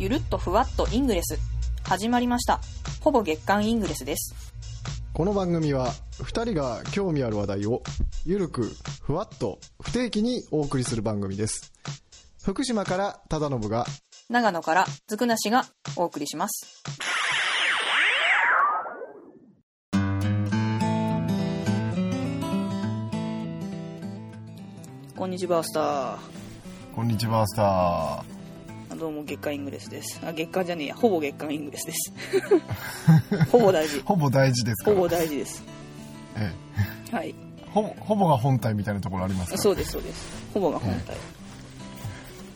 ゆるっとふわっとイングレス。始まりました。ほぼ月間イングレスです。この番組は2人が興味ある話題をゆるくふわっと不定期にお送りする番組です。福島から忠信が長野からずくなしがお送りします。こんにちはスター。こんにちは、スタあどうも月間イングレスですあ月間じゃねえや。ほぼ月間イングレスです。ほぼ大事。ー。ほぼ大事ですか？ほら。ぼ大事です。えはい。え、ほぼ、ほぼが本体みたいなところありますかそうですそうです。ほぼが本体、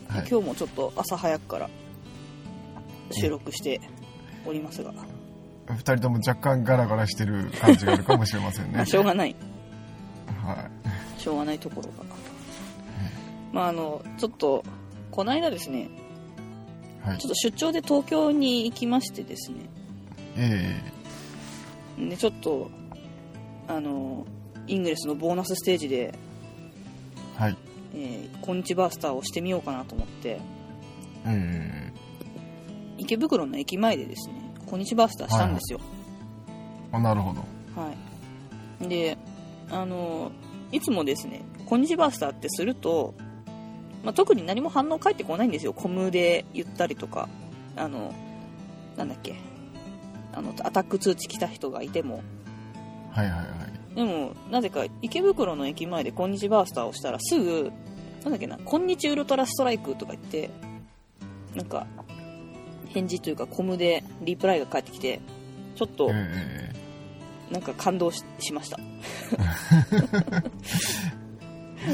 はい。今日もちょっと朝早くから収録しておりますが、二人とも若干ガラガラしてる感じがあるかもしれません まあね。しょうがない。はしょうがないところがまああのちょっとこの間ですねい。はい。ちょ。っと出張で東京に行きましてですね。えでちょっとあのイングレスのボーナスステージで、えはい。えー、コンチバースターをしてみようかなと思って。え池袋の駅前でですねコニチバースターしたんですよ、えあ、なるほど。はい、であのいつもですねコニチバースターってすると、まあ、特に何も反応返ってこないんですよ。コムで言ったりとか。あのなんだっけ。あのアタック通知来た人がいても。はいはいはい。でもなぜか池袋の駅前でコンニチバースターをしたらすぐなんだっけな「こんにちウルトラストライク」とか言ってなんか返事というかコムでリプライが返ってきてちょっとえ。なんか感動ししました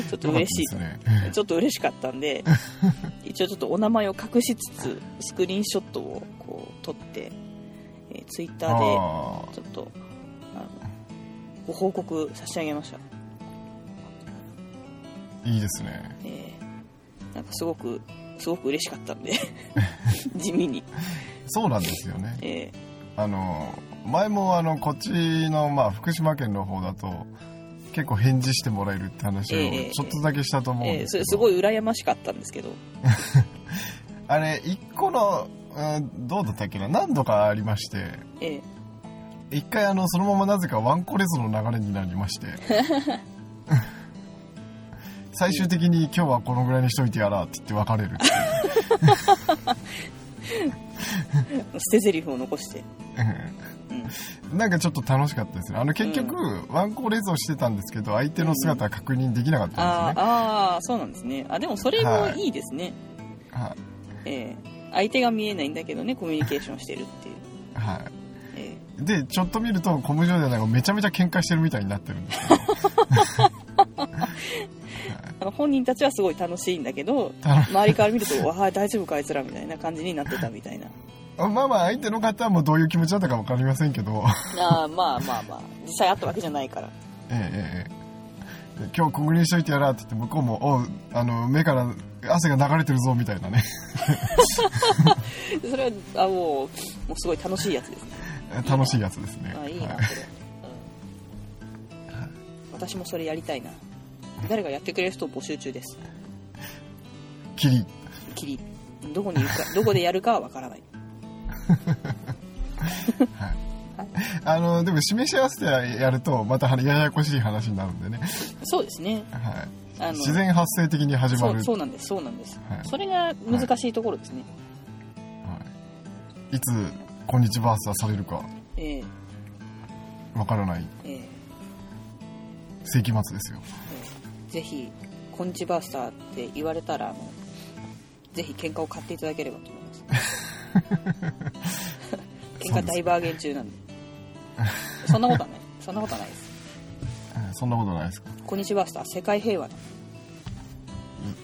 ちょっと嬉しいすね。ちょっと嬉しかったんで 一応ちょっとお名前を隠しつつスクリーンショットをこう撮って、えー、ツイッターであちょっとあのご報告差し上げましたあ、いいですね。えーなんかすごくすごく嬉しかったんで 地味に、そうなんですよね。えあの、前もあの、こっちの、まあ、福島県の方だと、結構返事してもらえるって話をええちょっとだけしたとーえー思うんですけど、それすごい羨ましかったんですけど。あれ、一個の、うんどうだったっけな？何度かありまして、え一回あの、そのままなぜかワンコレスの流れになりまして、最終的に今日はこのぐらいにしといてやらって言って別れる 捨て台詞を残して、なんかちょっと楽しかったですね。あの、結局、ワンコレスをしてたんですけど、相手の姿は確認できなかったんあーですね。あーそうなんですね。あでもそれもいいですね、はえー相手が見えないんだけどねコミュニケーションしてるっていう、い。はえ。い。で、ちょっと見ると、コム上でなんかめちゃめちゃ喧嘩してるみたいになってるんですけど、ーあの本人たちはすごい楽しいんだけどた周りから見ると「わあ大丈夫かあいつら」みたいな感じになってたみたいなまあまあ相手の方はもうどういう気持ちだったかわかりませんけど、あーまあまあまあ。実際あったわけじゃないから。ええええで今日小栗にしといてやらって言って向こうもおうあの目から汗が流れてるぞみたいなね。それはあもうもうすごい楽しいやつですね。楽しいやつですね。あいいなはい。それ、うん、私もそれやりたいな。誰がやってくれる人を募集中です。キリ。キリ。どこにいるかどこでやるかはわからないあのでも示し合わせてやるとまたややこしい話になるんでね、そうですね。はい、あの自然発生的に始まる。そうなんですそうなんです、はい。それが難しいところですね、はい、い。つ「こんにちバースター」されるか。ええ。わからない。ええ。世紀末ですよ。ええ。ぜひ「コンチバースター」って言われたらあのぜひ喧嘩を買っていただければと思います 喧嘩大バーゲン中なんで。そんなことはない。そんなことはないです。う んそんなことないですか？コニチバースター世界平和の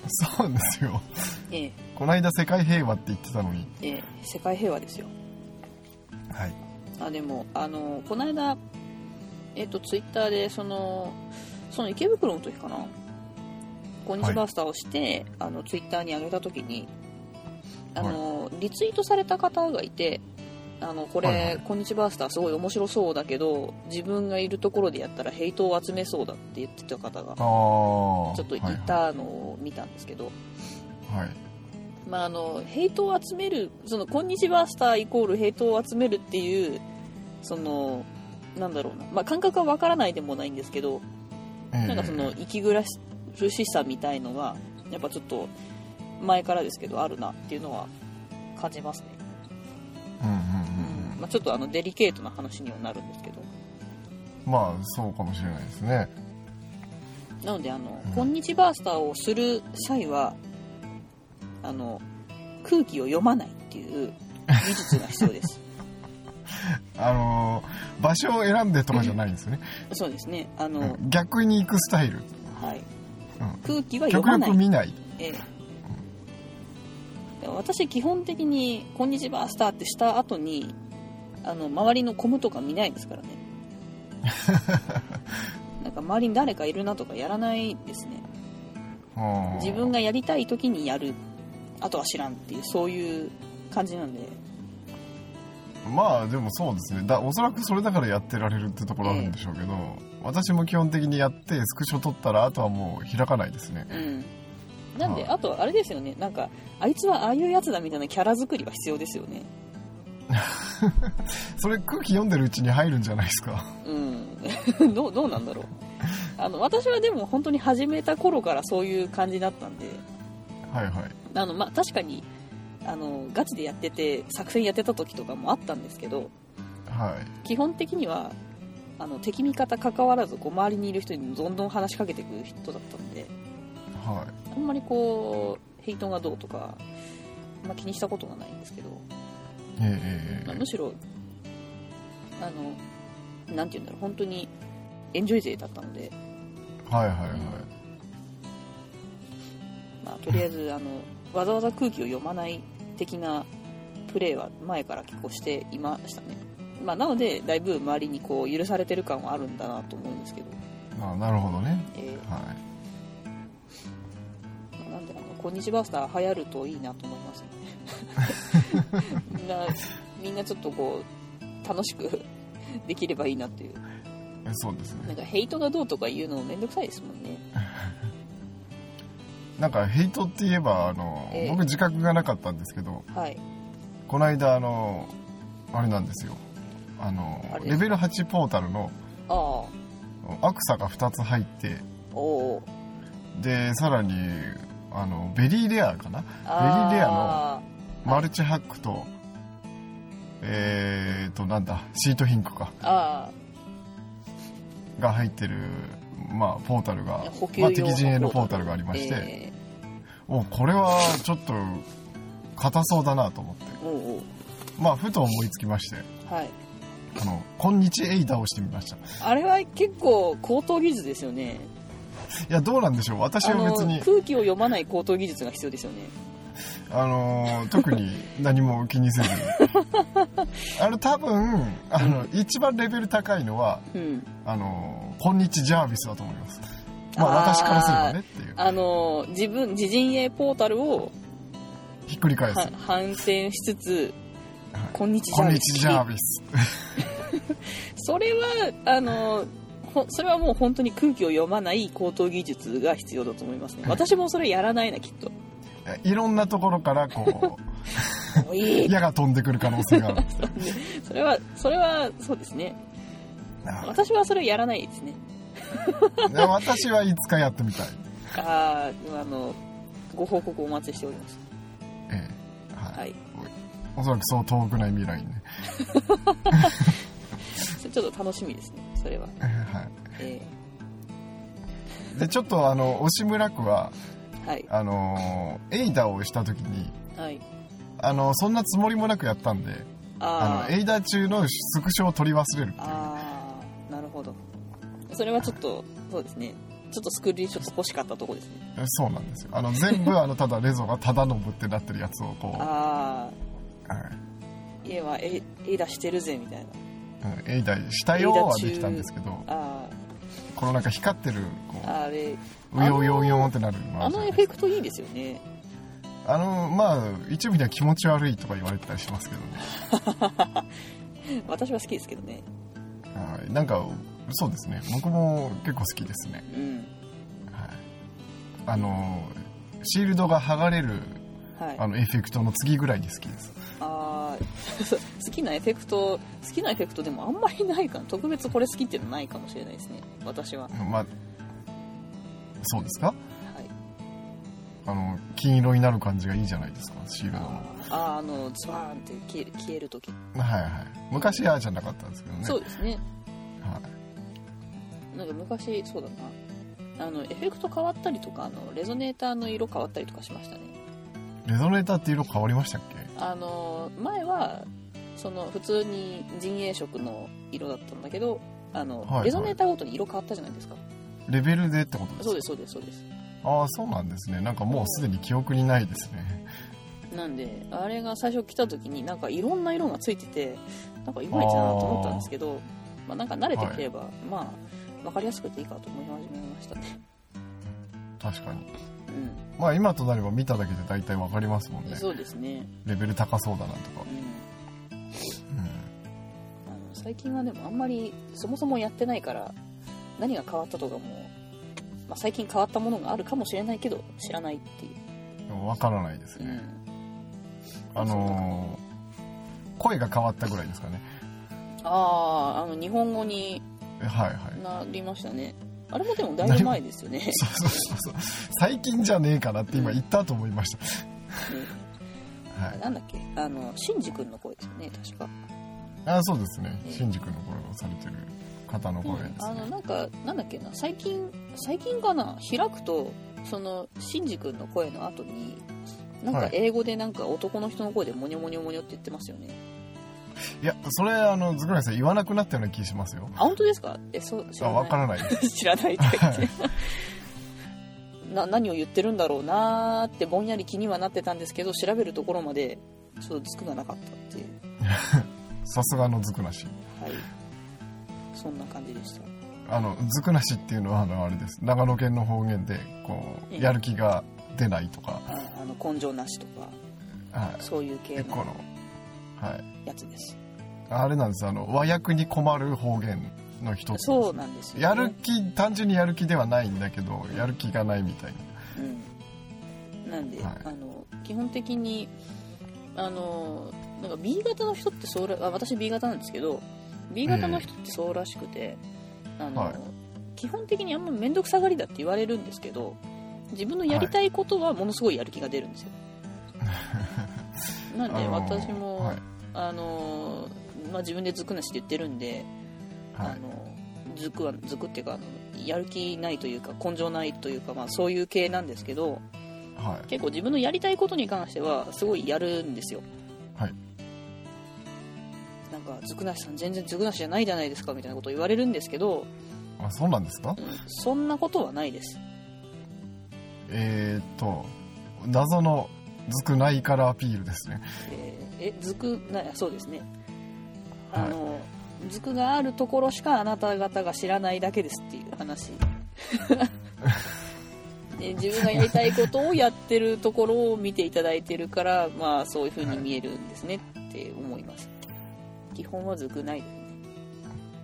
そうですよ。ええ。この間世界平和って言ってたのに。ええ。世界平和ですよ。はい。あでもあのこの間えっ、とツイッターでそのその池袋の時かな。コニチバースターをして、あのツイッターに上げた時にあの、リツイートされた方がいてあのこれ、はいはい。コニチバースターすごい面白そうだけど自分がいるところでやったらヘイトを集めそうだって言ってた方がちょっといはいたのを見たんですけど、はい。まあ、あのヘイトを集めるその「こんにちはスター」イコールヘイトを集めるっていうそのなんだろうな、まあ、感覚はわからないでもないんですけどええ。なんかその息苦しさみたいのがやっぱちょっと前からですけどあるなっていうのは感じますね、うんうんうんまあ、ちょっとあのデリケートな話にはなるんですけど。うんまあそうかもしれないですね。なのであの、うん。こんにちバースターをする際はあの空気を読まないっていう技術が必要です。あのー場所を選んでとかじゃないんですよね、そうですね。あの、うん。逆に行くスタイル、はい。うん。空気は読極まない。力見ない。ええ、私基本的に「こんにちはスター」ってした後にあの周りのコムとか見ないですからね。なんか周りに誰かいるなとかやらないですね。うん自分がやりたい時にやるあとは知らんっていうそういう感じなんで。まあでもそうですね。だおそらくそれだからやってられるってところあるんでしょうけど、私も基本的にやってスクショ撮ったらあとはもう開かないですね。うんなんではい。あとあれですよね。なんかあいつはああいうやつだみたいなキャラ作りは必要ですよね。それ空気読んでるうちに入るんじゃないですか？うん。どうどうなんだろう。あの私はでも本当に始めた頃からそういう感じだったんで。はいはい。あの、まあ、確かにあのガチでやってて作戦やってた時とかもあったんですけどはい。基本的にはあの敵味方関わらずこう周りにいる人にどんどん話しかけていく人だったんではい。あんまりこうヘイトがどうとか、まあ、気にしたことがないんですけど、ええええまあむしろあのなんて言うんだろう本当にエンジョイ勢だったので、はいはいはい。まあ、とりあえずあのわざわざ空気を読まない的なプレーは前から結構していましたね、まあ、なのでだいぶ周りにこう許されてる感はあるんだなと思うんですけど、あなるほどね。えはーまあなんであの「こんにちはスター」流行るといいなと思いますね。みんなみんなちょっとこう楽しくできればいいなっていう。いそうですね。なんかヘイトがどうとか言うのめんどくさいですもんね。なんかヘイトって言えばあの、ええ。僕自覚がなかったんですけどはい。この間あのあれなんですよ。あのレベル8ポータルのああ。アクサが2つ入ってでさらにあのベリーレアかな？あベリーレアのあマルチハックと、えーとなんだ？シートヒンクか。あが入ってる、まあ、ポータルが、まあ、敵陣へのポータルがありまして、えおこれはちょっと硬そうだなと思って。まあふと思いつきまして。はい。あの「こんにちエイダ」をしてみました。いあれは結構高等技術ですよねやどうなんでしょう。私は別に。空気を読まない高等技術が必要ですよね。あのー特に何も気にせず。に あの多分あの一番レベル高いのはうん。あのーこんにちジャービスだと思います。まあ私からすればねっていう。あの自分自陣営ポータルをひっくり返す。は反転しつつはい「こんにちこんにジャービス。ちジャービス。それはあのほそれはもう本当に空気を読まない高等技術が必要だと思いますね。私もそれやらないなきっと。いろんなところからこもう 矢が飛んでくる可能性がある。それはそれはそうですね。あ。私はそれをやらないですね。で私はいつかやってみたい、あああのご報告お待ちしております。ええはい。はい。おそらくそう遠くない未来に。ね、ちょっと楽しみですねそれは。はえい、でちょっとあの押村区はー、はい。あのーエイダをした時にはい。あのそんなつもりもなくやったんでああのエイダ中のスクショを取り忘れるっていう。ああなるほど。それはちょっとそうですね。ちょっとスクリーンショット欲しかったとこですね。そうなんですよ。あの全部あのただレゾがただのぶってなってるやつをこう、はああ家はえ絵出してるぜみたいな。いうんエイダしたよはできたんですけどあこのなんか光ってるこああれ。ううようようよんってなるのあのエフェクトいいですよね。あのまあ一部には気持ち悪いとか言われてたりしますけどね。私は好きですけどね。はい。なんかそうですね。僕も結構好きですね、うん。はい、あのシールドが剥がれるはい。あのエフェクトの次ぐらいに好きです。あー好きなエフェクト好きなエフェクトでもあんまりないかな。特別これ好きっていうのないかもしれないですね。私は。はまあそうですか？い。あの金色になる感じがいいじゃないですか？シールドの。あーあのズバーンって消える消える時、はいはい。昔はじゃなかったんですけどね。そうですね。はい。なんか昔そうだな。あのエフェクト変わったりとかあのレゾネーターの色変わったりとかしましたね。レゾネーターって色変わりましたっけ？あの前はその普通に陣営色の色だったんだけどあの、はいはい。レゾネーターごとに色変わったじゃないですか。レベルでってことですか？そうですそうですそうです。ああそうなんですね。なんかもうすでに記憶にないですね。なんであれが最初来た時になんかいろんな色がついててなんかいまいちだなと思ったんですけどまあ、なんか慣れてくれば、まあ分かりやすくていいかと思い始めましたね。確かに。うまあ今となれば見ただけで大体わかりますもんね。んそうですね。レベル高そうだなとか。うんうん。あの最近はでもあんまりそもそもやってないから何が変わったとかも、まあ、最近変わったものがあるかもしれないけど知らないっていう、わからないですね、うん、あのー声が変わったぐらいですかね。あああの日本語にはいはい。なりましたね。あれもでもだいぶ前ですよね。ね そうそうそうそう。最近じゃねえかなって今言ったと思いましたはい。なんだっけ？あのシンジ君の声ですよね確か。あそうですね。ええ。新宿の声をされてる方の声ですね。あのなんかなんだっけな？最近最近かな？開くとそのシンジ君の声の後になんかはい。英語でなんか男の人の声でモニョモニョモニョって言ってますよね。いやそれあのずくらいさん言わなくなったような気しますよ。あ本当ですか？えそう知らない。あわからないです。知らないって言って な何を言ってるんだろうなーってぼんやり気にはなってたんですけど調べるところまでちょっとがなかったっていう。さすがのずくなし。はい。そんな感じでした。あのずくなしっていうのはあのあれです。長野県の方言でこええ。うやる気が出ないとか、ああの根性なしとか。はい、そういう系ののはい。やつです。あれなんです。あの和訳に困る方言の一つそうなんですよ、ね、やる気単純にやる気ではないんだけどやる気がないみたいうん、なんで、はい。あの基本的にあのなんか B 型の人ってそうらあ私 B 型なんですけど B 型の人ってそうらしくて、あのはい。基本的にあんま面倒くさがりだって言われるんですけど自分のやりたいことはものすごいやる気が出るんですよ、なんで私も、はい。あのまあ、自分でずくなしって言ってるんで、はいあのずくはずくっていうかやる気ないというか根性ないというか、まあ、そういう系なんですけどはい。結構自分のやりたいことに関してはすごいやるんですよ。はい。なんかずくなしさん全然ずくなしじゃないじゃないですかみたいなことを言われるんですけど、あそうなんですか？うん、そんなことはないです。えー、っと謎のずくないからアピールですね。えーえずくなそうですね。あの、ずくがあるところしかあなた方が知らないだけですっていう話。で 自分がやりたいことをやってるところを見ていただいてるからまあそういう風に見えるんですねって思います、基本はずくないで。す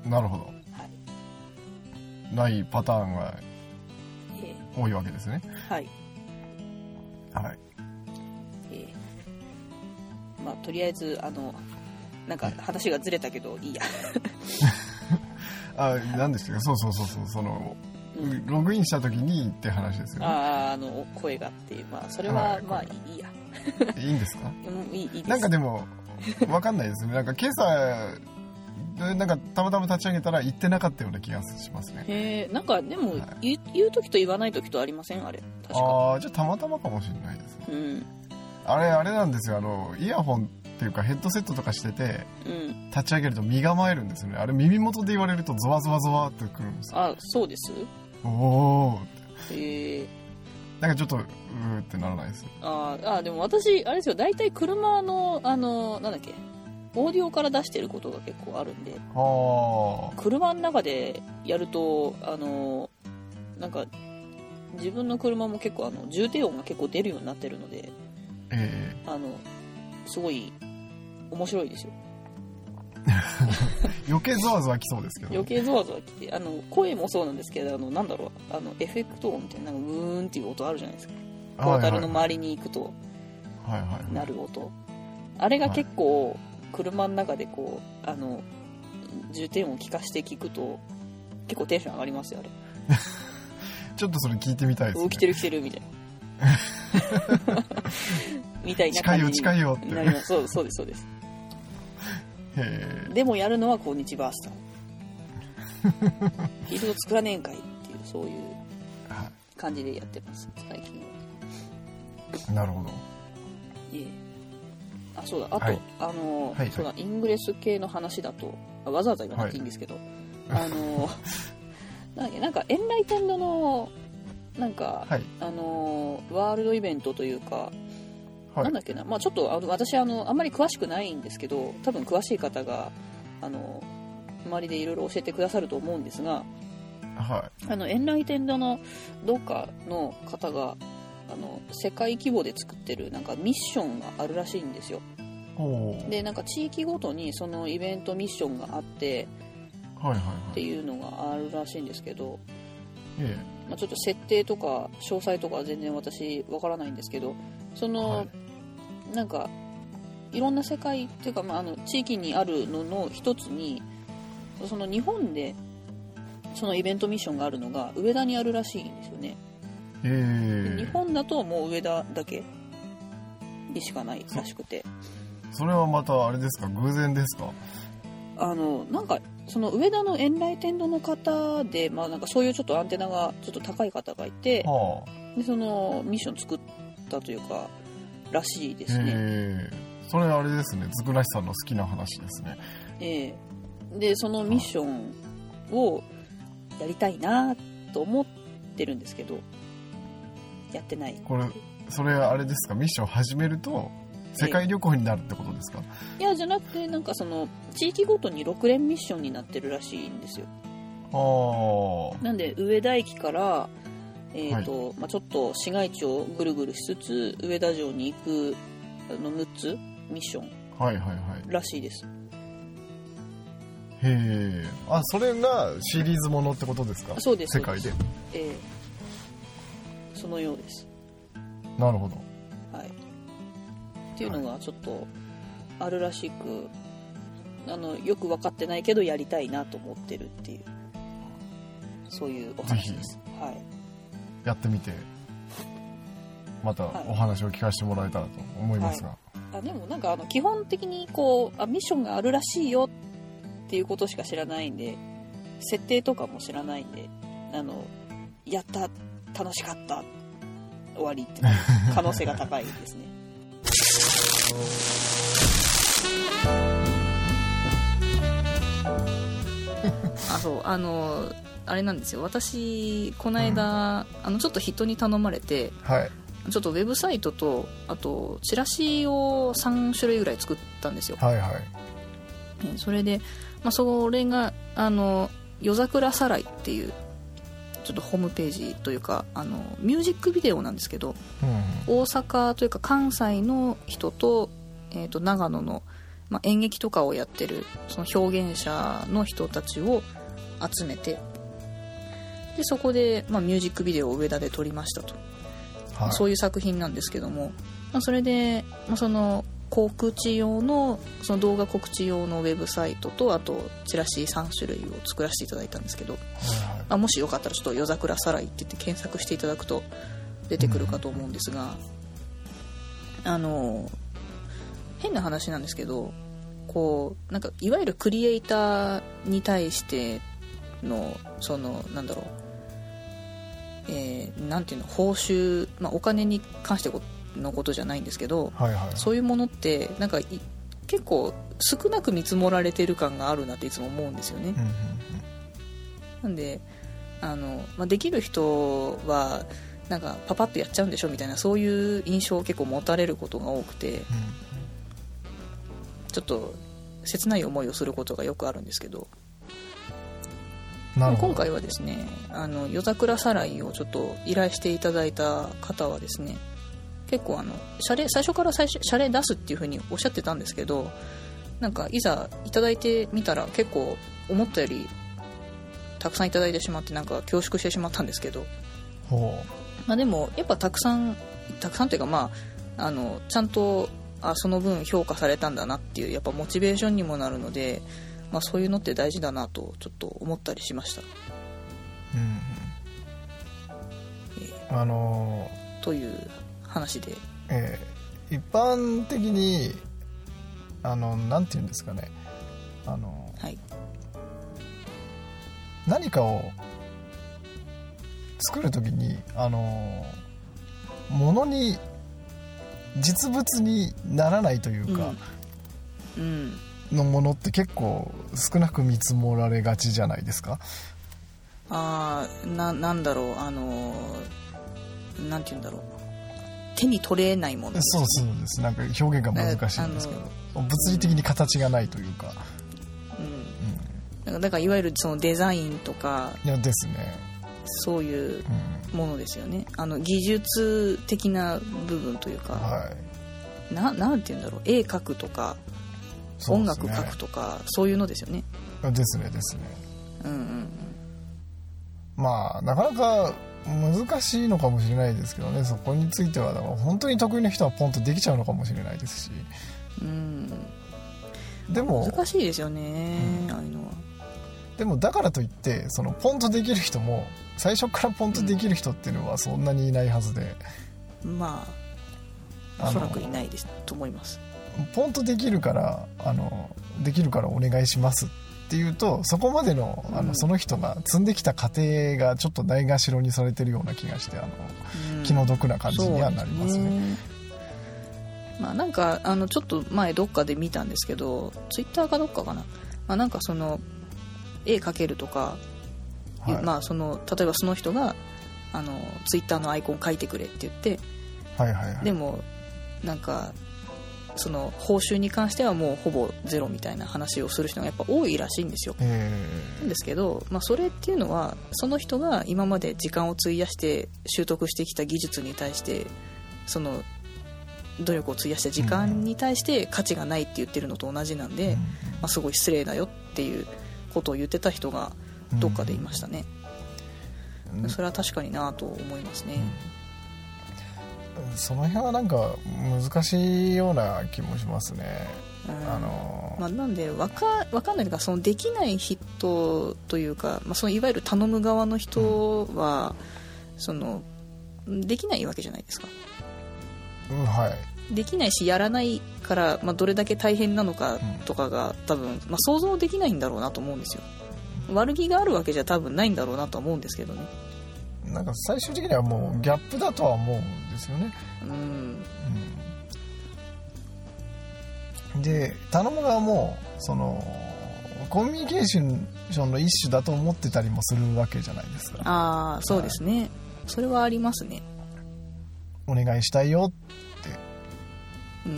ねなるほど。はい、ないパターンがえ多いわけですね。ーはい。はい。えーまあとりあえずあのなんか話がずれたけどいいや。あ何でしたかそうそうそうそう。そのうん。ログインした時にって話ですよね。あーあの声がっていう。まあそれは、はい。まあいいや。いいんですか？うんいいいいです。なんかでもわかんないですね。なんか今朝でなんかたまたま立ち上げたら言ってなかったような気がしますね。へえんかでも、はい。言う言う時と言わない時とありません？あれ確か。ああじゃあたまたまかもしれないですね。うん。あれあれなんですよ。あのイヤホンっていうかヘッドセットとかしててうん。立ち上げると身構えるんですよね。あれ耳元で言われるとゾワゾワゾワってくるんですよ。あそうです？おおへえなんかちょっとうーってならないです。あーあーでも私あれですよ。大体車のあのなんだっけ？オーディオから出してることが結構あるんで。ああ車の中でやるとあのなんか自分の車も結構あの重低音が結構出るようになってるのでえ。あのすごい面白いですよ。え 余計ゾワゾワきそうですけど。余計ゾワゾワきてあの声もそうなんですけどあのなんだろうあのエフェクト音ってなんかブーンっていう音あるじゃないですか。ポータルの周りに行くと、はいはい鳴る音。あれが結構車の中でこうあの重点を聞かして聞くと結構テンション上がりますよあれ。ちょっとそれ聞いてみたいですね。お来てる来てるみたいな。みたいな近いよ感じに近いよって。なります。そうそうですそうです。へでもやるのはこんにちバースターフィールド作らねえんかいっていうそういう感じでやってます最近は。いなるほど。いえ。あそうだ。あと、はい。あの、はいそうだイングレス系の話だとあわざわざ言わなくていいんですけど、あの なんだっけなんかエンライテンドのなんか、はい。あのワールドイベントというか、はい。なんだっけな、まあ、ちょっとあの私あのあんまり詳しくないんですけど多分詳しい方があの周りでいろいろ教えてくださると思うんですがはあのエンライテンドのどっかの方があの世界規模で作ってるなんかミッションがあるらしいんですよ。でなんか地域ごとにそのイベントミッションがあってはいはいってはいいうのがあるらしいんですけど、え。まあ、ちょっと設定とか詳細とかは全然私わからないんですけどその、はいなんかいろんな世界っていうか、まあ、あの地域にあるのの一つにその日本でそのイベントミッションがあるのが上田にあるらしいんですよね、えええで日本だともう上田だけにしかないらしくて。それはまたあれですか？偶然ですか？あのなんかその上田のエンライテンドの方で、まあ、なんかそういうちょっとアンテナがちょっと高い方がいてはあ。でそのミッション作ったというからしいですね、ええそれあれですね。ずくらしさんの好きな話ですね。ええ。でそのミッションをやりたいなと思ってるんですけどやってない。これそれあれですか？ミッション始めると世界旅行になるってことですか？いやじゃなくてなんかその地域ごとに6連ミッションになってるらしいんですよ。ああなんで上田駅から、えーとまあ、ちょっと市街地をぐるぐるしつつ上田城に行くあの6つミッション。はいはいはい。らしいです。へえあそれがシリーズものってことですか？そうです。世界で。ええそのようです。なるほど。はい。っていうのがちょっとあるらしくあのよく分かってないけどやりたいなと思ってるっていうそういうお話です。はいやってみてまたはい。お話を聞かせてもらえたらと思いますが、あでもなんかあの基本的にこうあミッションがあるらしいよっていうことしか知らないんで設定とかも知らないんであのやった楽しかった終わりって可能性が高いですね あそうあのあれなんですよ。私この間、あのちょっと人に頼まれてはい。ちょっとウェブサイトとあとチラシを3種類ぐらい作ったんですよ。はいはい。ねそれで、まあ、それがあの夜桜さらいっていうちょっとホームページというかあのミュージックビデオなんですけどうん。大阪というか関西の人と,、えー、と長野の、まあ、演劇とかをやってるその表現者の人たちを集めて。でそこで、まあ、ミュージックビデオを上田で撮りましたと。はい。そういう作品なんですけども、まあ、それで、まあ、その告知用のその動画告知用のウェブサイトとあとチラシ3種類を作らせていただいたんですけど、はいまあ、もしよかったらちょっと「夜桜さらい」って言って検索していただくと出てくるかと思うんですが、あの変な話なんですけどこうなんかいわゆるクリエイターに対してのそのなんだろう。えーなんていうの報酬、まあ、お金に関してのことじゃないんですけどはいはいそういうものってなんかい結構少なく見積もられてる感があるなっていつも思うんですよね。うんうんなんであの、まあ、できる人はなんかパパッとやっちゃうんでしょみたいなそういう印象を結構持たれることが多くてちょっと切ない思いをすることがよくあるんですけど今回はですねあの夜桜さらいをちょっと依頼していただいた方はですね結構あの謝礼最初から最初謝礼出すっていう風におっしゃってたんですけどなんかいざいただいてみたら結構思ったよりたくさんいただいてしまってなんか恐縮してしまったんですけど、ほまあ、でもやっぱたくさんたくさんというかまああのちゃんとあその分評価されたんだなっていうやっぱモチベーションにもなるので、まあ、そういうのって大事だなとちょっと思ったりしました。うんあのという話で。えー一般的にあのなんて言うんですかね。あのはい。何かを作る時にあの物に実物にならないというか、うんのものって結構少なく見積もられがちじゃないですか？ああななんだろうあのーなんて言うんだろう。手に取れないものそうそうです。なんか表現が難しいんですけど。物理的に形がないというか、うん。だからだからいわゆるそのデザインとかいやですね、そういううん、ものですよね。あの技術的な部分というか、はい。ななんて言うんだろう。絵描くとか音楽描くとかそういうのですよね。ですねですね。うんうんまあなかなか難しいのかもしれないですけどね。そこについてはだから本当に得意な人はポンとできちゃうのかもしれないですし。うん。でも難しいですよね、ああいうのは。でもだからといってそのポンとできる人も最初からポンとできる人っていうのはそんなにいないはずで、まああのおそらくいないですと思いますポンとできるからあのできるからお願いしますっていうとそこまでのあの、うん。その人が積んできた過程がちょっとないがしろにされてるような気がしてあのうん。気の毒な感じにはなりますね。まあなんかあのちょっと前どっかで見たんですけどツイッターかどっかかな、まあ、なんかその絵描けるとか、はい。まあその例えばその人があのツイッターのアイコン描いてくれって言ってはいはいはい。でもなんかその報酬に関してはもうほぼゼロみたいな話をする人がやっぱ多いらしいんですよ。えなんですけど、まあ、それっていうのはその人が今まで時間を費やして習得してきた技術に対してその努力を費やした時間に対して価値がないって言ってるのと同じなんで、ーまあ、すごい失礼だよっていうことを言ってた人がどっかでいましたね、うん。それは確かになと思いますね、その辺はなんか難しいような気もしますね。うん。あのまあ、なんでわかわかんないというかそのできない人というか、まあ、そのいわゆる頼む側の人は、そのできないわけじゃないですか。うんはい。できないしやらないから、まあ、どれだけ大変なのかとかが多分、まあ、想像できないんだろうなと思うんですよ。悪気があるわけじゃ多分ないんだろうなとは思うんですけどね。なんか最終的にはもうギャップだとは思うんですよね。うん。うん。で頼む側もそのコミュニケーションの一種だと思ってたりもするわけじゃないですか。ああそうですね。それはありますね。お願いしたいようん。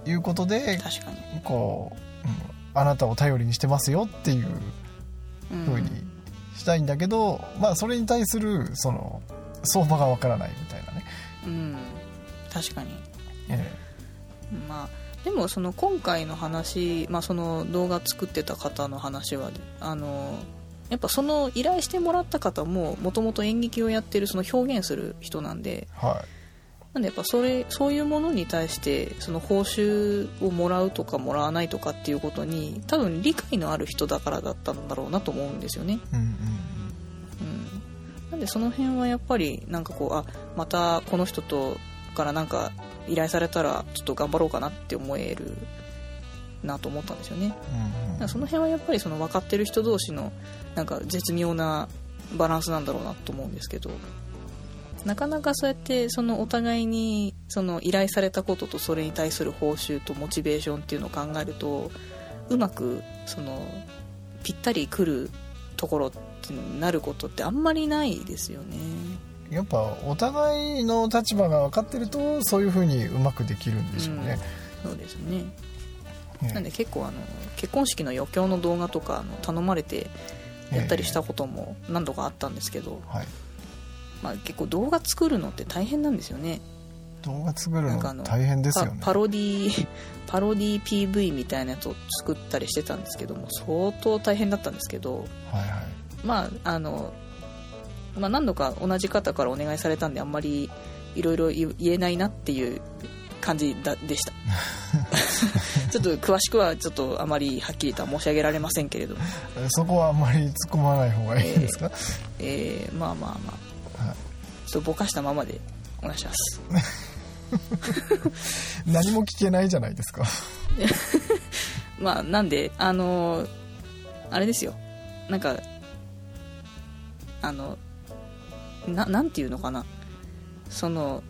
っていうことで確かに、こう、うんあなたを頼りにしてますよっていううん風にしたいんだけど、まあそれに対するその相場がわからないみたいなね。うん。確かに。えまあでもその今回の話、まあ、その動画作ってた方の話はあのやっぱその依頼してもらった方ももともと演劇をやってるその表現する人なんでえはなんでやっぱそれそういうものに対してその報酬をもらうとかもらわないとかっていうことに多分理解のある人だからだったんだろうなと思うんですよね。うんうん、なんでその辺はやっぱりなんかこうあまたこの人とからなんか依頼されたらちょっと頑張ろうかなって思えるなと思ったんですよね。うんうんその辺はやっぱりその分かってる人同士のなんか絶妙なバランスなんだろうなと思うんですけどなかなかそうやってそのお互いにその依頼されたこととそれに対する報酬とモチベーションっていうのを考えるとうまくそのぴったりくるところってなることってあんまりないですよね。やっぱお互いの立場が分かってるとそういう風にうまくできるんでしょうね。そうですねええなんで結構あの結婚式の余興の動画とかあの頼まれてやったりしたことも何度かあったんですけど、はい。まあ、結構動画作るのって大変なんですよね動画作るのの大変ですよね。パパロディ パロディ PV みたいなやつを作ったりしてたんですけども相当大変だったんですけどはいはい。まああの、まあ、何度か同じ方からお願いされたんであんまりいろいろ言えないなっていう感じだでした。ちょっと詳しくはちょっとあまりはっきりとは申し上げられませんけれども。そこはあんまり突っ込まない方がいいですか、えーまあまあまあ、はい。ちょっとぼかしたままでお願いします。何も聞けないじゃないですか。まあなんであのーあれですよ。なんかあのななんていうのかな。その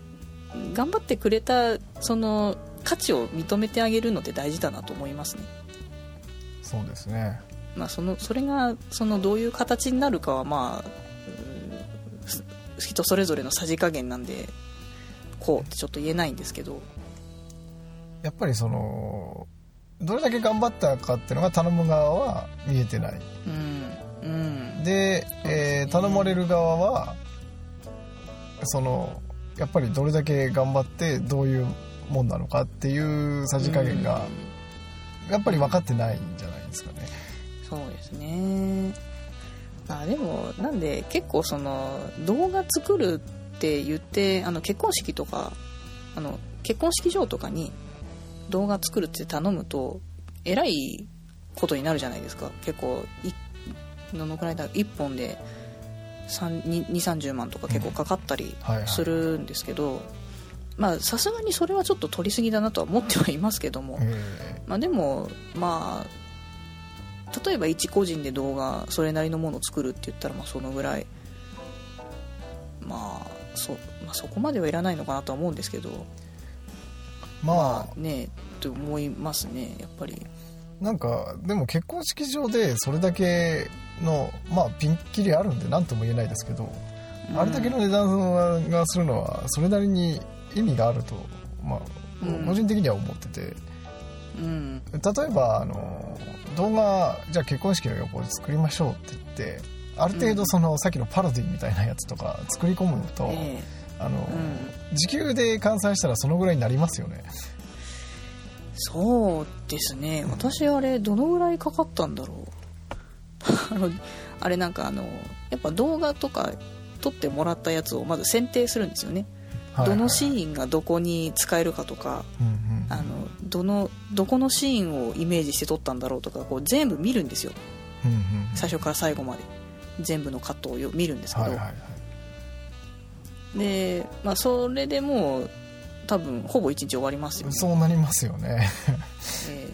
頑張ってくれたその価値を認めてあげるのって大事だなと思いますね。そうですね。まあそのそれがそのどういう形になるかはまあ人それぞれのさじ加減なんでこうってちょっと言えないんですけど。やっぱりそのどれだけ頑張ったかっていうのが頼む側は見えてない。うんうん。で、えー頼まれる側はそのやっぱりどれだけ頑張ってどういうもんなのかっていうさじ加減がやっぱり分かってないんじゃないですかね。そうですね。あでもなんで結構その動画作るって言ってあの結婚式とかあの結婚式場とかに動画作るって頼むとえらいことになるじゃないですか。結構いどのくらいだ1本で2 3 0万とか結構かかったりするんですけどまあさすがにそれはちょっと取りすぎだなとは思ってはいますけども、えまあ、でもまあ例えば一個人で動画それなりのものを作るって言ったらまあそのぐらいまあそ,、まあ、そこまではいらないのかなとは思うんですけどーまあねと思いますねやっぱり。なんかでも結婚式場でそれだけのまあピンキリあるんで何とも言えないですけど、あれだけの値段がするのはそれなりに意味があると、まあうん。個人的には思ってて、うん。例えばあの動画じゃあ結婚式の横で作りましょうって言ってある程度その、さっきのパロディみたいなやつとか作り込むと、えあのう時給で換算したらそのぐらいになりますよね。えそうですね。私あれどのぐらいかかったんだろう あのあれなんかあのやっぱ動画とか撮ってもらったやつをまず選定するんですよね。どのシン、ーンがどこに使えるかとかあのどのどこのシーンをイメージして撮ったんだろうとかこう全部見るんですよ。うんうん最初から最後まで。全部のカットをよ見るんですけど、で、まあ、それでもう多分ほぼ1日終わりますよね、そうなりますよね。え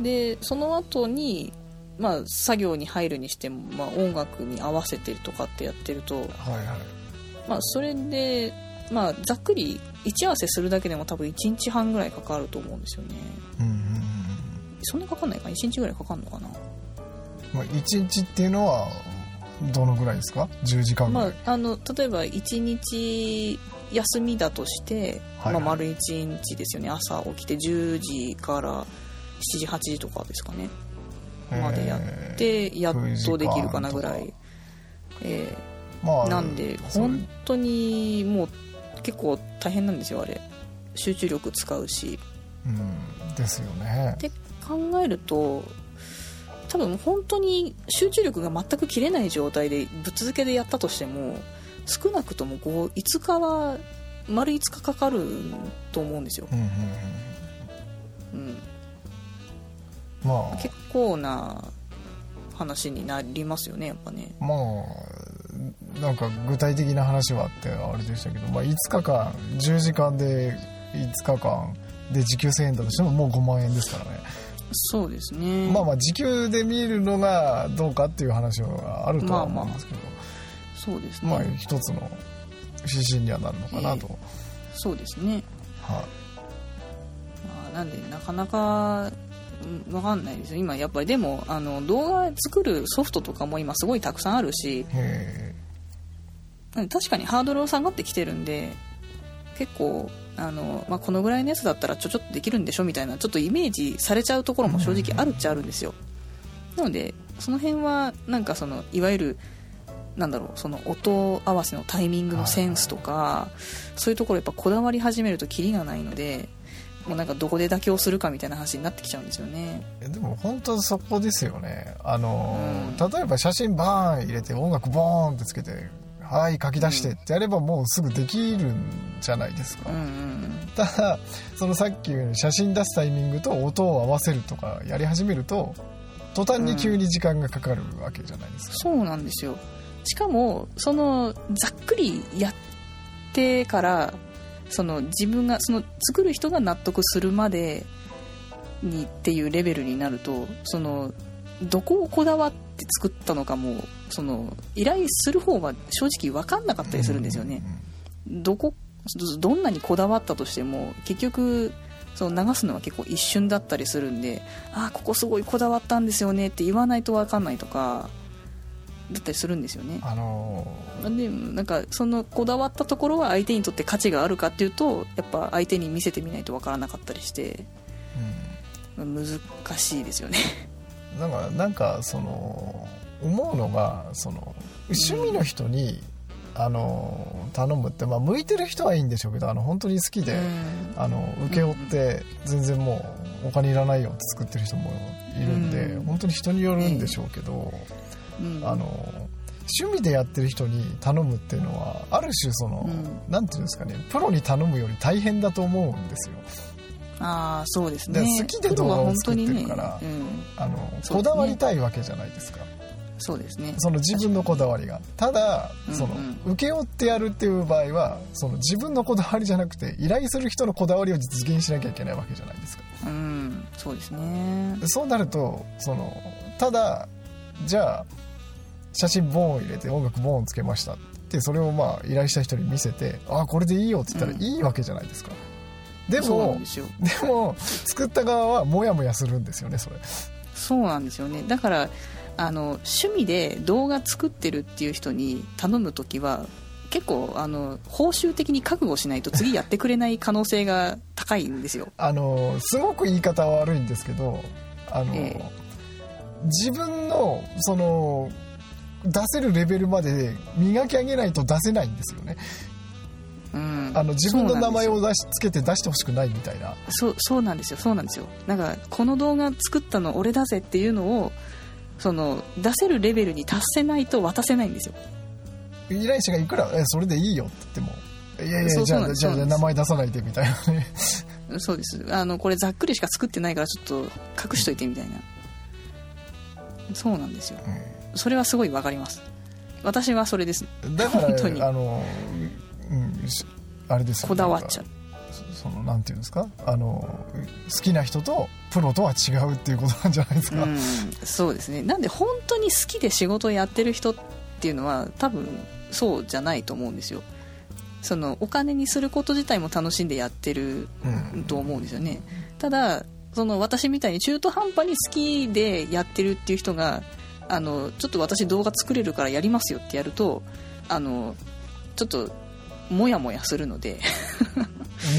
え。でその後にまあ作業に入るにしても、まあ、音楽に合わせてとかってやってると、はいはい。まあ、それで、まあ、ざっくり位置合わせするだけでも多分1日半ぐらいかかると思うんですよね。うんうんうんそんなかかんないか1日ぐらいかかんのかな？まあ、1日っていうのはどのぐらいですか？10時間ぐらい、まあ、あの例えば1日休みだとして、はいまあ、丸1日ですよね。朝起きて10時から7時8時とかですかねまでやえー。でやっとできるかなぐらい、えまあーなんで本当にもう結構大変なんですよあれ。集中力使うし。うんですよね。って考えると多分本当に集中力が全く切れない状態でぶっ続けでやったとしても少なくともこう5日は丸5日かかると思うんですよ、うんうんうん。うん、まあ。結構な話になりますよねやっぱね。まあなんか具体的な話はあってあれでしたけど、まあ、5日間10時間で5日間で時給1000円だとしてももう5万円ですからね、そうですね。まあまあ時給で見るのがどうかっていう話はあるとは思うんですけど、そうですね、まあ一つの指針にはなるのかなと、そうですね、はい。まあ、なんでなかなかうんわかんないですよ。今やっぱりでもあの動画作るソフトとかも今すごいたくさんあるし確かにハードルは下がってきてるんで結構あの、まあ、このぐらいのやつだったらちょちょっとできるんでしょみたいなちょっとイメージされちゃうところも正直あるっちゃあるんですよ。なのでその辺はなんかそのいわゆるなんだろうその音合わせのタイミングのセンスとかそういうところやっぱこだわり始めるとキリがないのでもうなんかどこで妥協するかみたいな話になってきちゃうんですよね。えでも本当そこですよね。あの、うん。例えば写真バーン入れて音楽ボーンってつけて「はい書き出して」ってやればもうすぐできるんじゃないですか、うんうんただそのさっき言うように写真出すタイミングと音を合わせるとかやり始めると途端に急に時間がかかるわけじゃないですか、そうなんですよ。しかもそのざっくりやってからその自分がその作る人が納得するまでにっていうレベルになるとそのどこをこだわって作ったのかもその依頼する方は正直分かんなかったりするんですよね、どこどんなにこだわったとしても結局その流すのは結構一瞬だったりするんでああここすごいこだわったんですよねって言わないと分かんないとかだったりするんですよね。あのでもなんかそのこだわったところは相手にとって価値があるかっていうとやっぱ相手に見せてみないと分からなかったりして難しいですよね。うんなんかなんかその思うのがその趣味の人に、あの頼むって、まあ、向いてる人はいいんでしょうけどあの本当に好きで、うん。あの請け負って全然もうお金いらないよって作ってる人もいるんで、うん。本当に人によるんでしょうけど、うんあの趣味でやってる人に頼むっていうのはある種その、うん。なんていうんですかねプロに頼むより大変だと思うんですよ。ああそうですね。で好きで動画を作ってるからねうん、あの、こだわりたいわけじゃないですか。そうですね。その自分のこだわりが。ただその、うん。請け負ってやるっていう場合はその自分のこだわりじゃなくて依頼する人のこだわりを実現しなきゃいけないわけじゃないですか。うん。そうですね。でそうなるとそのただじゃあ写真ボーン入れて音楽ボーンつけましたってそれをまあ依頼した人に見せて「あこれでいいよ」って言ったらうん。いいわけじゃないですか、うんですよ。でも作った側はモヤモヤするんですよねそれ。そうなんですよね。だからあの趣味で動画作ってるっていう人に頼む時は結構あの報酬的に覚悟しないと次やってくれない可能性が高いんですよ。あのすごく言い方は悪いんですけどあの、え。自分のその出せるレベルまで磨き上げないと出せないんですよね。うん。あの自分の名前を出しつけて出してほしくないみたいな。そうそうなんですよ。そうなんですよ。なんかこの動画作ったの俺だぜっていうのをその出せるレベルに達せないと渡せないんですよ。依頼者がいくらえそれでいいよって言ってもいやいやじゃあじゃあ名前出さないでみたいなね。そうです。あのこれざっくりしか作ってないからちょっと隠しといてみたいな。そうなんですよそれはすごいわかります。私はそれです。だから本当に。あの、うん、しあれですよ。こだわっちゃう。そのなんていうんですか？あの好きな人とプロとは違うっていうことなんじゃないですか、うんそうですね。なんで本当に好きで仕事をやってる人っていうのは多分そうじゃないと思うんですよ。そのお金にすること自体も楽しんでやってるうんと思うんですよね。ただその私みたいに中途半端に好きでやってるっていう人があのちょっと私動画作れるからやりますよってやるとあのちょっとモヤモヤするので。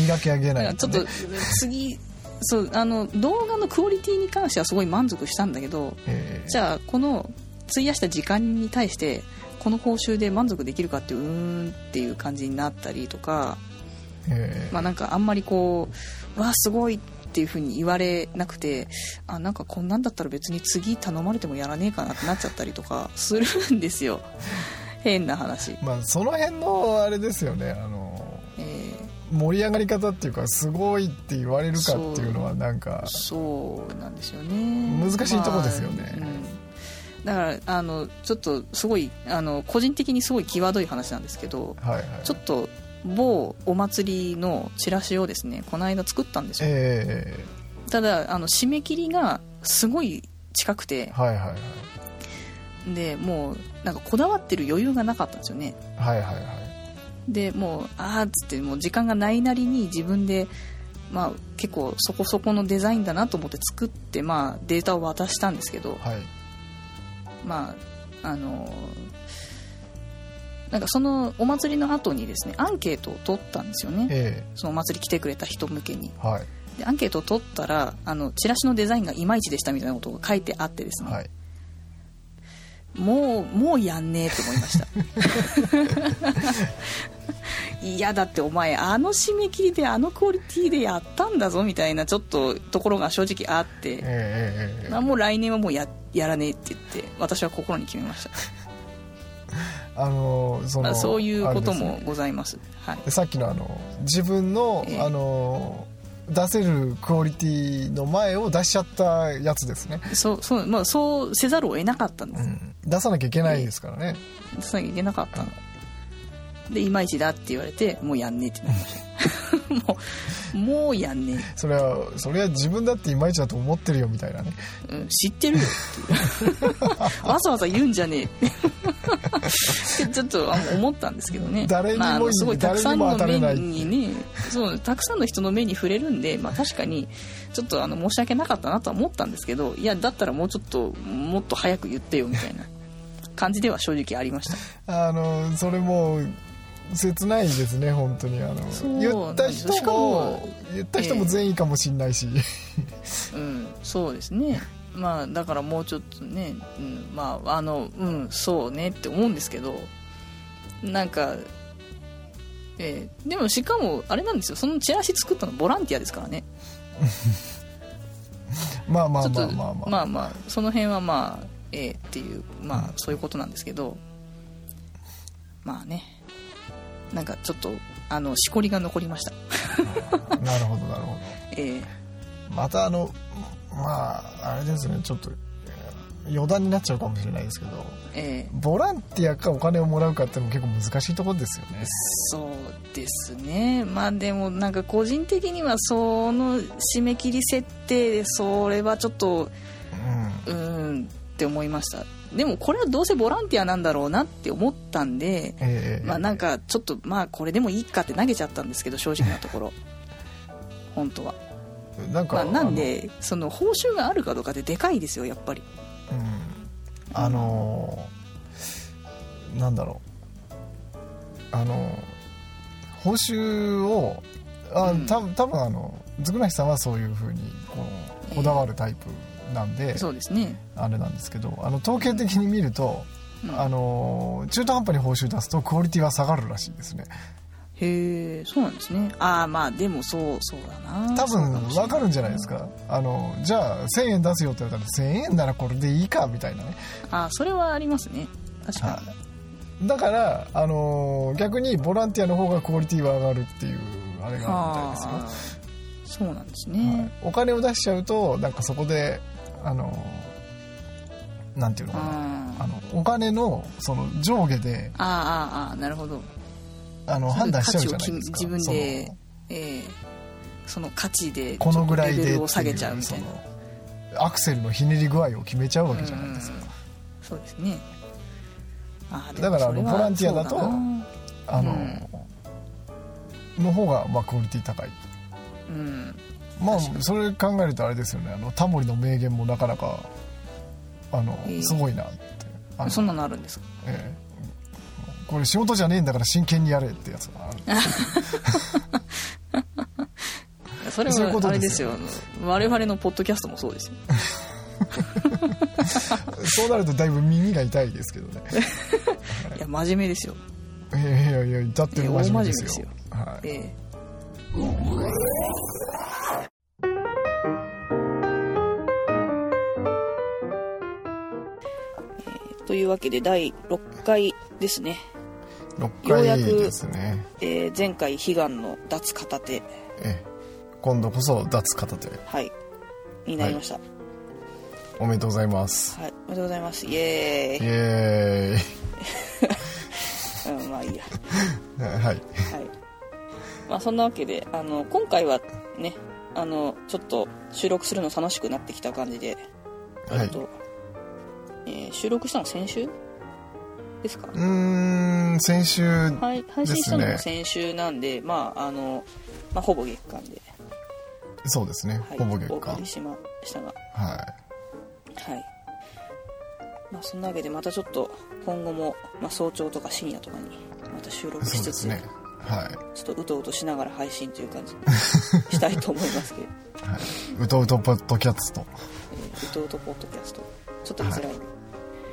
磨き上げないと、ね、ちょっと次そうあの動画のクオリティに関してはすごい満足したんだけどえーじゃあこの費やした時間に対してこの報酬で満足できるかっていううーんっていう感じになったりとかえーまあなんかあんまりこうわあすごいっていう風に言われなくてあなんかこんなんだったら別に次頼まれてもやらねえかなってなっちゃったりとかするんですよ。変な話、まあその辺のあれですよね。あのえ盛り上がり方っていうかすごいって言われるかっていうのはなんかーそうなんですよね。難しいとこですよね。まあうん。だからあのちょっとすごいあの個人的にすごい際どい話なんですけどはいはい。ちょっと某お祭りのチラシをですねこの間作ったんですよ。えただあの締め切りがすごい近くてー、はいはいはい。でもうなんかこだわってる余裕がなかったんですよね。はいはいはい。でもうあーっつってもう時間がないなりに自分でまあ結構そこそこのデザインだなと思って作ってまあデータを渡したんですけどはい。まああのなんかそのお祭りの後にですねアンケートを取ったんですよね。えそのお祭り来てくれた人向けに。ー、はい。でアンケートを取ったらあのチラシのデザインがいまいちでしたみたいなことが書いてあってですね、はい。もうもうやんねえと思いました。いやだってお前あの締め切りであのクオリティでやったんだぞみたいなちょっとところが正直あって。えー、えーえーまあもう来年はもうややらねえって言って私は心に決めましたあのそのまあ、そういうこともございます。はい。でさっきのあの自分の、ええ。あの出せるクオリティの前を出しちゃったやつですね、そうそう,、まあ、そうせざるを得なかったんです、出さなきゃいけないですからね、出さなきゃいけなかったの。でいまいちだって言われてもうやんねえってなりましたもうもうやんねそれはそれは自分だっていまいちだと思ってるよみたいなね。え、うん、知ってるよ。っ てわざわざ言うんじゃねえ。っ てちょっとあの思ったんですけどね。誰にもまあすごいたくさんの目にねそうたくさんの人の目に触れるんで、まあ、確かにちょっとあの申し訳なかったなとは思ったんですけどいやだったらもうちょっともっと早く言ってよみたいな感じでは正直ありました。あのそれも切ないですね本当に。あの言った人もも言った人も善意かもしんないし、うんそうですね。まあだからもうちょっとね、うん、まああのうんそうねって思うんですけどなんかえーでもしかもあれなんですよ。そのチラシ作ったのボランティアですからね。まあまあまあまあまあ、まあまあその辺はまあええっていうまあそういうことなんですけど。まあねなんかちょっとあのしこりが残りました。なるほどなるほど。ええ。またあのまああれですねちょっとえー余談になっちゃうかもしれないですけどええ。ボランティアかお金をもらうかっても結構難しいところですよね。そうですね。まあでもなんか個人的にはその締め切り設定でそれはちょっとうん。うーんって思いましたでもこれはどうせボランティアなんだろうなって思ったんでええまあなんかちょっとまあこれでもいいかって投げちゃったんですけど正直なところ。本当は、なんか、まあ、なんでその報酬があるかどうかってでかいですよやっぱり。あの,、うん、あのーなんだろう。あのー報酬をあ、うん。た多分あのずくなしさんはそういうふうにこうこだわるタイプなんで、そうですね、あれなんですけどあの統計的に見ると、うん。あのー中途半端に報酬出すとクオリティは下がるらしいですね。へえそうなんですね。ああまあでもそうそうだな。多分分かるんじゃないですか。あのじゃあ1000円出すよって言われたら1000円ならこれでいいかみたいなね。ああそれはありますね。確かに、はい。だから、あのー逆にボランティアの方がクオリティは上がるっていうあれがあるみたいあですよ。あそうなんですはい。ね、お金を出しちゃうとなんかそこであのーなんていうのかな。ああのお金のその上下であああなるほど。あの判断しちゃうじゃないですか。自分でそのええその価値でこのぐらいでを下げちゃうみたいな。アクセルのひねり具合を決めちゃうわけじゃないですか。うん。そうですね。あだからあのボランティアだとあのうん。の方がまあクオリティ高い。うんまあそれ考えるとあれですよね。あのタモリの名言もなかなかあのええ。すごいなって。そんなのあるんですか？ええ。これ仕事じゃねえんだから真剣にやれってやつがある。それはあれですすよ。我々のポッドキャストもそうですよ。そうなるとだいぶ耳が痛いですけどね。いや真面目ですよ。いやいやいや至ってる真面目ですよ,、いや大真面目ですよ。はい、ええいうわけで第6回ですね、6ようやく回ですねえー前回悲願の脱片手。ええ。今度こそ脱片手。はい。になりました、はい。おめでとうございます。おめでとうございます。イエイ。ーイ、エ うん、まあいいや。ー イはい。はい。まあそんなわけであの今回はねあのちょっと収録するの楽しくなってきた感じで、はいえー収録したの先週？ですか、うーん先週はい、配信したのですねが先週なんで、まああの、まあ、ほぼ月間で、そうですね、はい、ほぼ月お送間りしましたが、ははい。まあ、そんなわけで、またちょっと、今後も、まあ、早朝とか深夜とかに、また収録いしつつ、ね。はい。ちょっとうとうとしながら配信という感じに したいと思いますけど、はい。うとうとポッドキャッツとえーうとうとポッドキャスト、ちょっと言いづらい、はい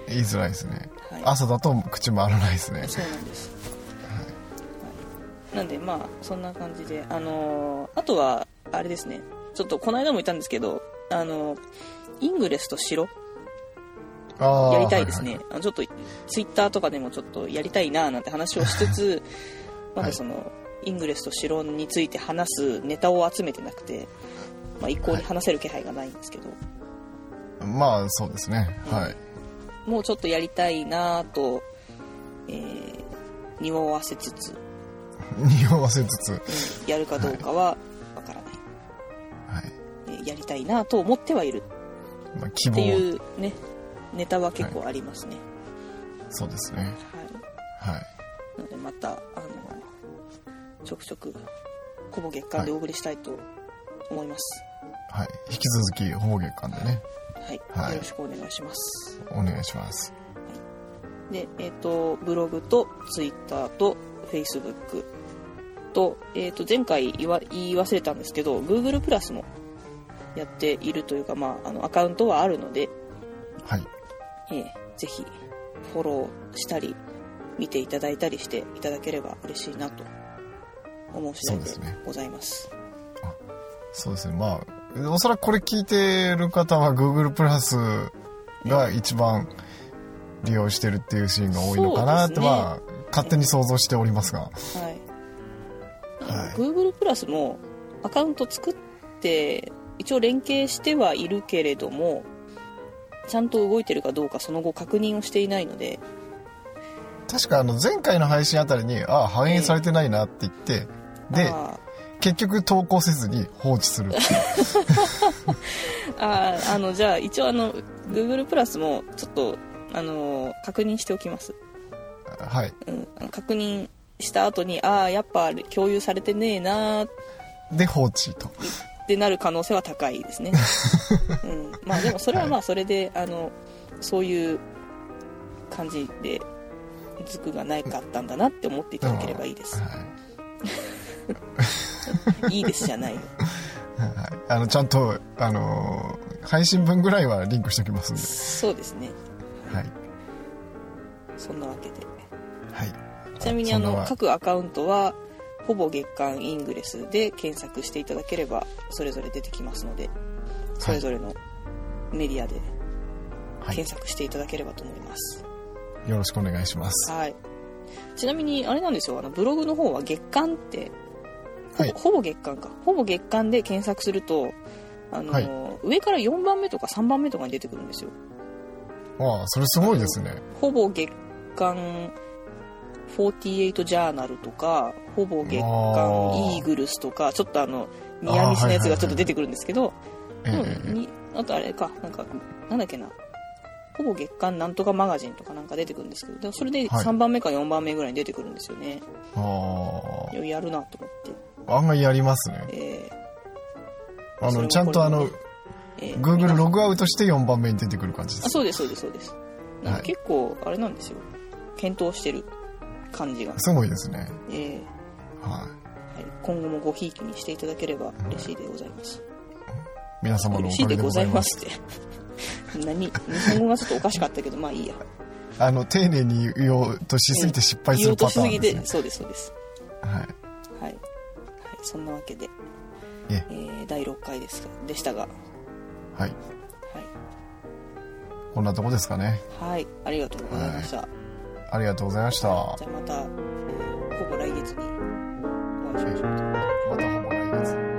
言いづらいですね、はい。朝だと口回らないですね。そうなんです。はい。なんで、まあ、そんな感じで、あのーあとは、あれですね、ちょっとこの間も言ったんですけど、あのーイングレスと白。あーやりたいですね、あのちょっとツイッターとかでもちょっとやりたいななんて話をしつつまだその、イングレスとシロンについて話すネタを集めてなくて、まあ、一向に話せる気配がないんですけど、まあそうですね。はいもうちょっとやりたいなと、えー、匂わせつつ、匂わせつつ。うんやるかどうかはわからない、はい、えーやりたいなと思ってはいる。まあ、希望。っていうねネタは結構ありますね、そうですね。はい。はい。なのでまたあのちょくちょくほぼ月間でお送りしたいと思いますはい引き続きほぼ月間でねはい、はい。よろしくお願いします。お願いします。でえっ、とブログとツイッターとフェイスブックと,、えー、と前回言わ言い忘れたんですけど Google プラスもやっているというか、まあ、あのアカウントはあるので、はい。えーぜひフォローしたり見ていただいたりしていただければ嬉しいなと思う次第でそうですね。ございます。そうですね。まあおそらくこれ聞いてる方は Google プラスが一番利用してるっていうシーンが多いのかなって勝手に想像しておりますが。はい、はい。Google プラスもアカウント作って一応連携してはいるけれどもちゃんと動いてるかどうかその後確認をしていないので。確かあの前回の配信あたりにああ反映されてないなって言ってであ結局投稿せずに放置する あーあのじゃあ一応あの Google プラスもちょっとあの確認しておきます、はい。うん、確認した後にああやっぱ共有されてねえなで放置と。てなる可能性は高いですね、うん、まあでもそれはまあそれで、あのそういう感じでズクがないかったんだなって思っていただければいいです、はい いいですじゃないのはい、あのちゃんと、あのー配信分ぐらいはリンクしておきますんで、そうですね。はい。そんなわけで。はい、ちなみにあの各アカウントはほぼ月間イングレスで検索していただければそれぞれ出てきますのでそれぞれのメディアではい、検索していただければと思います、よろしくお願いします。はい、ちなみにあれなんですよ。あのブログの方は月間ってはい。ほぼ月間か。ほぼ月間で検索するとあの、はい。上から4番目とか3番目とかに出てくるんですよ。ああ、それすごいですね。ほぼ月間48ジャーナルとかほぼ月あ間ーイーグルスとかちょっとあのニアミスのやつがちょっと出てくるんですけど、ええうんにあとあれかなんかなんだっけな。ほぼ月間なんとかマガジンとかなんか出てくるんですけどでもそれではい。3番目か4番目ぐらいに出てくるんですよね、あいややるなと思って、あ、案外やりますね。えあの、ちゃんとあの、ーえー Google ログアウトして4番目に出てくる感じです。あそうですそうですそうです、はい結構あれなんですよ検討してる感じが、すごいですね。えーははい、今後もごひいきにしていただければ嬉しいでございます、い。皆様の嬉しいでおかげでごございまざいますす。って 何日本語がちょっとおかしかったけどまあいいやあの、丁寧に言おうとしすぎて失敗す言おるパうとしすぎターンですね。てそうですそうですはい。はい、はい、そんなわけで、ええ。ー第6回です。でしたが。はい。はい、こんなとこですかね。はい、ありがとうございました、ありがとうございました。じゃあまた、えーほぼ来月にお会いしましょう。またほぼ来月。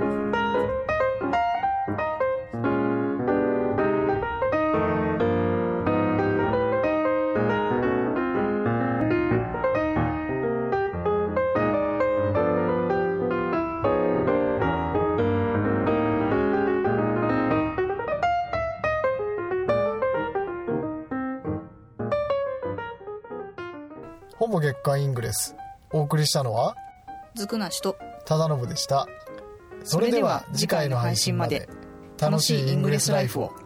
ほぼ月間イングレス。お送りしたのは、ずくなしと忠信でした。それでは次回の配信まで楽しいイングレスライフを。